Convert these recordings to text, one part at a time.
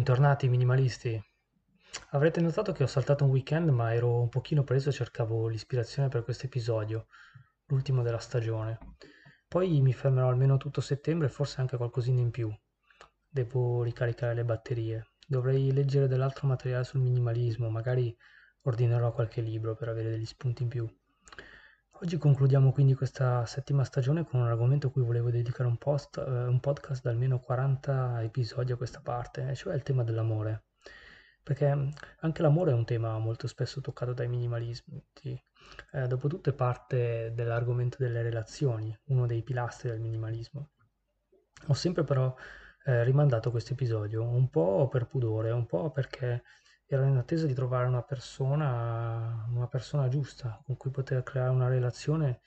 bentornati minimalisti. Avrete notato che ho saltato un weekend, ma ero un pochino preso e cercavo l'ispirazione per questo episodio, l'ultimo della stagione. Poi mi fermerò almeno tutto settembre e forse anche qualcosina in più. Devo ricaricare le batterie. Dovrei leggere dell'altro materiale sul minimalismo, magari ordinerò qualche libro per avere degli spunti in più. Oggi concludiamo quindi questa settima stagione con un argomento a cui volevo dedicare un, post, eh, un podcast da almeno 40 episodi a questa parte, cioè il tema dell'amore. Perché anche l'amore è un tema molto spesso toccato dai minimalismi. Eh, dopotutto è parte dell'argomento delle relazioni, uno dei pilastri del minimalismo. Ho sempre però eh, rimandato questo episodio, un po' per pudore, un po' perché ero in attesa di trovare una persona, una persona giusta con cui poter creare una relazione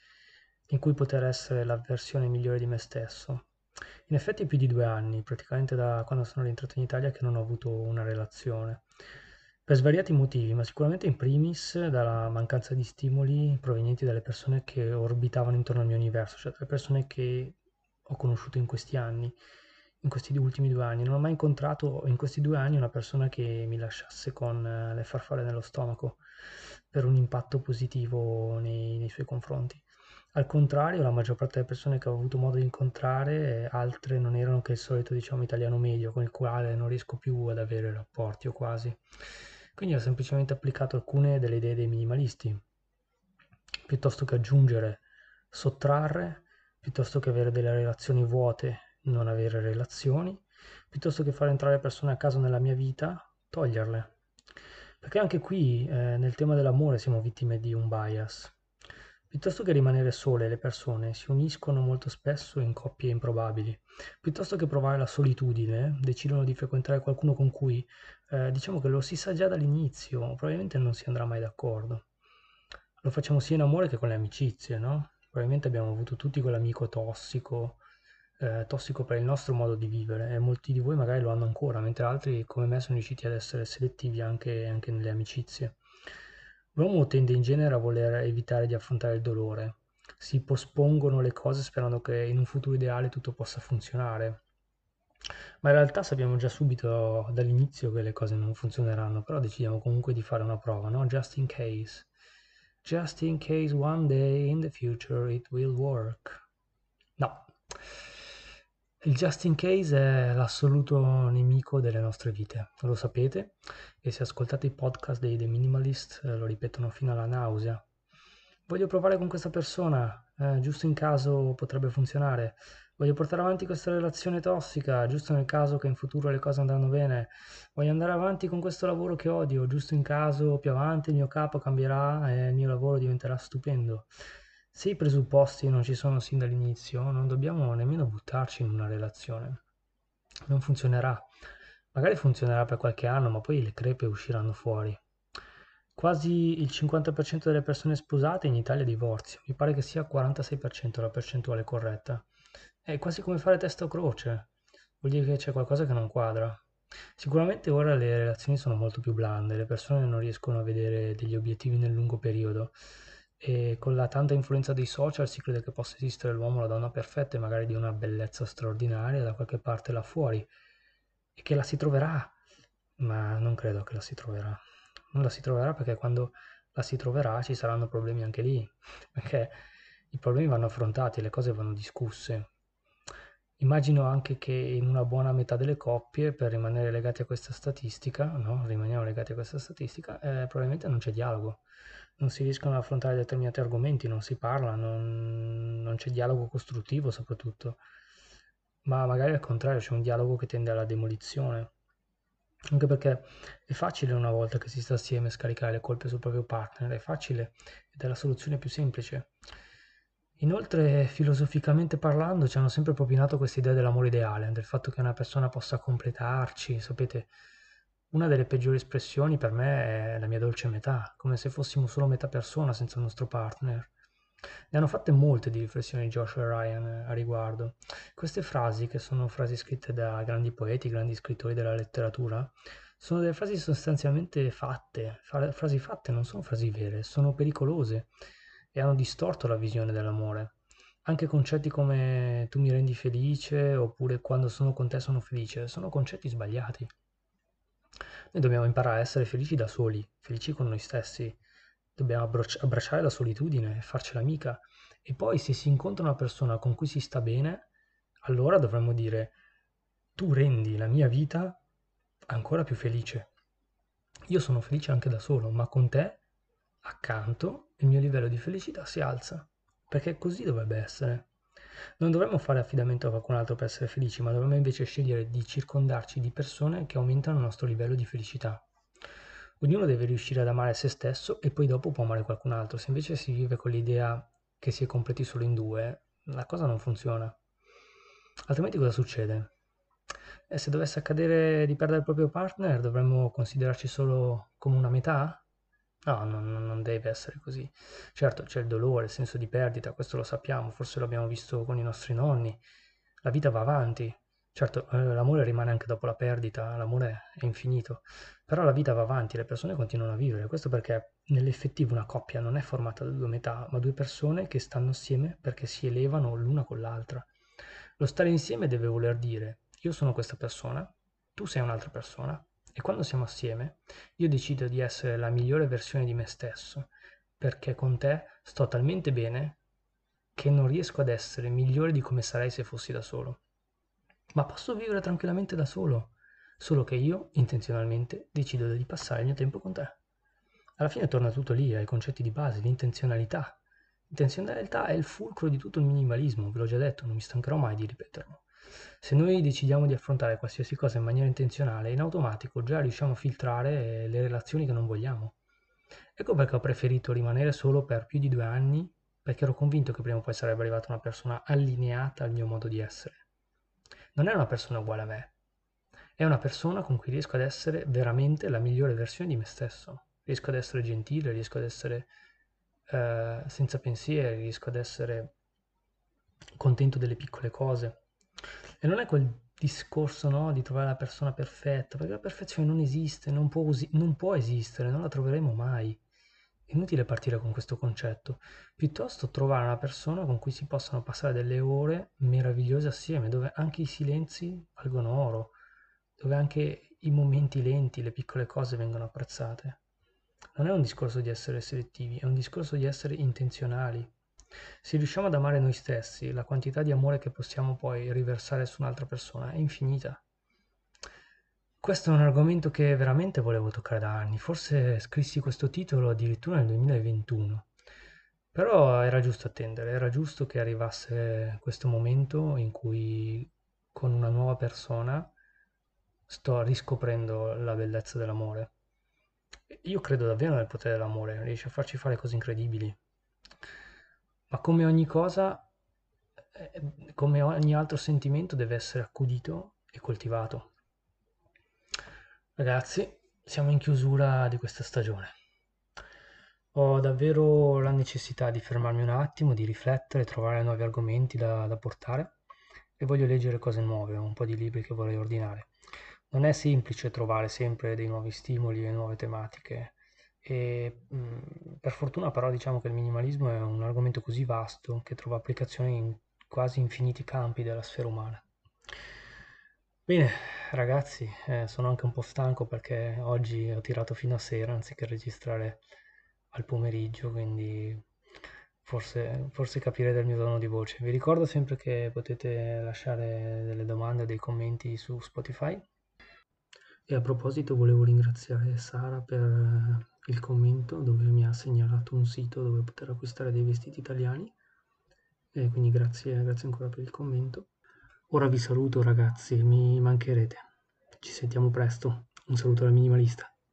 in cui poter essere la versione migliore di me stesso. In effetti più di due anni, praticamente da quando sono rientrato in Italia, che non ho avuto una relazione. Per svariati motivi, ma sicuramente in primis dalla mancanza di stimoli provenienti dalle persone che orbitavano intorno al mio universo, cioè dalle persone che ho conosciuto in questi anni in questi ultimi due anni. Non ho mai incontrato in questi due anni una persona che mi lasciasse con eh, le farfalle nello stomaco per un impatto positivo nei, nei suoi confronti. Al contrario, la maggior parte delle persone che ho avuto modo di incontrare, altre non erano che il solito, diciamo, italiano medio con il quale non riesco più ad avere rapporti o quasi. Quindi ho semplicemente applicato alcune delle idee dei minimalisti. Piuttosto che aggiungere, sottrarre, piuttosto che avere delle relazioni vuote non avere relazioni, piuttosto che far entrare persone a caso nella mia vita, toglierle. Perché anche qui eh, nel tema dell'amore siamo vittime di un bias. Piuttosto che rimanere sole, le persone si uniscono molto spesso in coppie improbabili. Piuttosto che provare la solitudine, decidono di frequentare qualcuno con cui eh, diciamo che lo si sa già dall'inizio, probabilmente non si andrà mai d'accordo. Lo facciamo sia in amore che con le amicizie, no? Probabilmente abbiamo avuto tutti quell'amico tossico eh, tossico per il nostro modo di vivere e molti di voi magari lo hanno ancora, mentre altri come me sono riusciti ad essere selettivi anche, anche nelle amicizie. L'uomo tende in genere a voler evitare di affrontare il dolore, si pospongono le cose sperando che in un futuro ideale tutto possa funzionare. Ma in realtà sappiamo già subito dall'inizio che le cose non funzioneranno, però decidiamo comunque di fare una prova, no? Just in case. Just in case one day in the future it will work. Il just in case è l'assoluto nemico delle nostre vite, lo sapete, e se ascoltate i podcast dei The Minimalist eh, lo ripetono fino alla nausea. Voglio provare con questa persona, eh, giusto in caso potrebbe funzionare. Voglio portare avanti questa relazione tossica, giusto nel caso che in futuro le cose andranno bene. Voglio andare avanti con questo lavoro che odio, giusto in caso più avanti il mio capo cambierà e il mio lavoro diventerà stupendo. Se i presupposti non ci sono sin dall'inizio, non dobbiamo nemmeno buttarci in una relazione. Non funzionerà. Magari funzionerà per qualche anno, ma poi le crepe usciranno fuori. Quasi il 50% delle persone sposate in Italia divorzia. Mi pare che sia 46% la percentuale corretta. È quasi come fare testa o croce. Vuol dire che c'è qualcosa che non quadra. Sicuramente ora le relazioni sono molto più blande, le persone non riescono a vedere degli obiettivi nel lungo periodo e con la tanta influenza dei social si crede che possa esistere l'uomo o la donna perfetta e magari di una bellezza straordinaria da qualche parte là fuori e che la si troverà, ma non credo che la si troverà. Non la si troverà perché quando la si troverà ci saranno problemi anche lì, perché i problemi vanno affrontati, le cose vanno discusse. Immagino anche che in una buona metà delle coppie, per rimanere legati a questa statistica, no? rimaniamo legati a questa statistica, eh, probabilmente non c'è dialogo non si riescono ad affrontare determinati argomenti, non si parla, non, non c'è dialogo costruttivo soprattutto, ma magari al contrario c'è un dialogo che tende alla demolizione. Anche perché è facile una volta che si sta assieme scaricare le colpe sul proprio partner, è facile ed è la soluzione più semplice. Inoltre, filosoficamente parlando, ci hanno sempre propinato questa idea dell'amore ideale, del fatto che una persona possa completarci, sapete, una delle peggiori espressioni per me è la mia dolce metà, come se fossimo solo metà persona senza il nostro partner. Ne hanno fatte molte di riflessioni Joshua e Ryan a riguardo. Queste frasi, che sono frasi scritte da grandi poeti, grandi scrittori della letteratura, sono delle frasi sostanzialmente fatte, frasi fatte, non sono frasi vere, sono pericolose e hanno distorto la visione dell'amore. Anche concetti come tu mi rendi felice oppure quando sono con te sono felice, sono concetti sbagliati. Noi dobbiamo imparare a essere felici da soli, felici con noi stessi. Dobbiamo abbracciare la solitudine, farcela amica. E poi se si incontra una persona con cui si sta bene, allora dovremmo dire, tu rendi la mia vita ancora più felice. Io sono felice anche da solo, ma con te, accanto, il mio livello di felicità si alza. Perché così dovrebbe essere. Non dovremmo fare affidamento a qualcun altro per essere felici, ma dovremmo invece scegliere di circondarci di persone che aumentano il nostro livello di felicità. Ognuno deve riuscire ad amare se stesso e poi dopo può amare qualcun altro. Se invece si vive con l'idea che si è completi solo in due, la cosa non funziona. Altrimenti cosa succede? E se dovesse accadere di perdere il proprio partner, dovremmo considerarci solo come una metà? No, non, non deve essere così. Certo, c'è il dolore, il senso di perdita, questo lo sappiamo, forse lo abbiamo visto con i nostri nonni. La vita va avanti. Certo, eh, l'amore rimane anche dopo la perdita, l'amore è infinito, però la vita va avanti, le persone continuano a vivere. Questo perché nell'effettivo una coppia non è formata da due metà, ma due persone che stanno assieme perché si elevano l'una con l'altra. Lo stare insieme deve voler dire io sono questa persona, tu sei un'altra persona, e quando siamo assieme, io decido di essere la migliore versione di me stesso, perché con te sto talmente bene che non riesco ad essere migliore di come sarei se fossi da solo. Ma posso vivere tranquillamente da solo, solo che io, intenzionalmente, decido di passare il mio tempo con te. Alla fine torna tutto lì, ai concetti di base, l'intenzionalità. L'intenzionalità è il fulcro di tutto il minimalismo, ve l'ho già detto, non mi stancherò mai di ripeterlo. Se noi decidiamo di affrontare qualsiasi cosa in maniera intenzionale, in automatico già riusciamo a filtrare le relazioni che non vogliamo. Ecco perché ho preferito rimanere solo per più di due anni, perché ero convinto che prima o poi sarebbe arrivata una persona allineata al mio modo di essere. Non è una persona uguale a me, è una persona con cui riesco ad essere veramente la migliore versione di me stesso. Riesco ad essere gentile, riesco ad essere eh, senza pensieri, riesco ad essere contento delle piccole cose. E non è quel discorso, no, di trovare la persona perfetta, perché la perfezione non esiste, non può, non può esistere, non la troveremo mai. È inutile partire con questo concetto. Piuttosto trovare una persona con cui si possano passare delle ore meravigliose assieme, dove anche i silenzi valgono oro, dove anche i momenti lenti, le piccole cose vengono apprezzate. Non è un discorso di essere selettivi, è un discorso di essere intenzionali, se riusciamo ad amare noi stessi, la quantità di amore che possiamo poi riversare su un'altra persona è infinita. Questo è un argomento che veramente volevo toccare da anni, forse scrissi questo titolo addirittura nel 2021, però era giusto attendere, era giusto che arrivasse questo momento in cui con una nuova persona sto riscoprendo la bellezza dell'amore. Io credo davvero nel potere dell'amore, riesce a farci fare cose incredibili. Ma come ogni cosa, eh, come ogni altro sentimento, deve essere accudito e coltivato. Ragazzi, siamo in chiusura di questa stagione. Ho davvero la necessità di fermarmi un attimo, di riflettere, trovare nuovi argomenti da, da portare e voglio leggere cose nuove, un po' di libri che vorrei ordinare. Non è semplice trovare sempre dei nuovi stimoli e nuove tematiche e mh, per fortuna però diciamo che il minimalismo è un argomento così vasto che trova applicazioni in quasi infiniti campi della sfera umana. Bene, ragazzi, eh, sono anche un po' stanco perché oggi ho tirato fino a sera anziché registrare al pomeriggio, quindi forse, forse capirete il mio tono di voce. Vi ricordo sempre che potete lasciare delle domande dei commenti su Spotify. E a proposito volevo ringraziare Sara per il commento dove mi ha segnalato un sito dove poter acquistare dei vestiti italiani e quindi grazie, grazie ancora per il commento. Ora vi saluto ragazzi, mi mancherete. Ci sentiamo presto. Un saluto dal minimalista.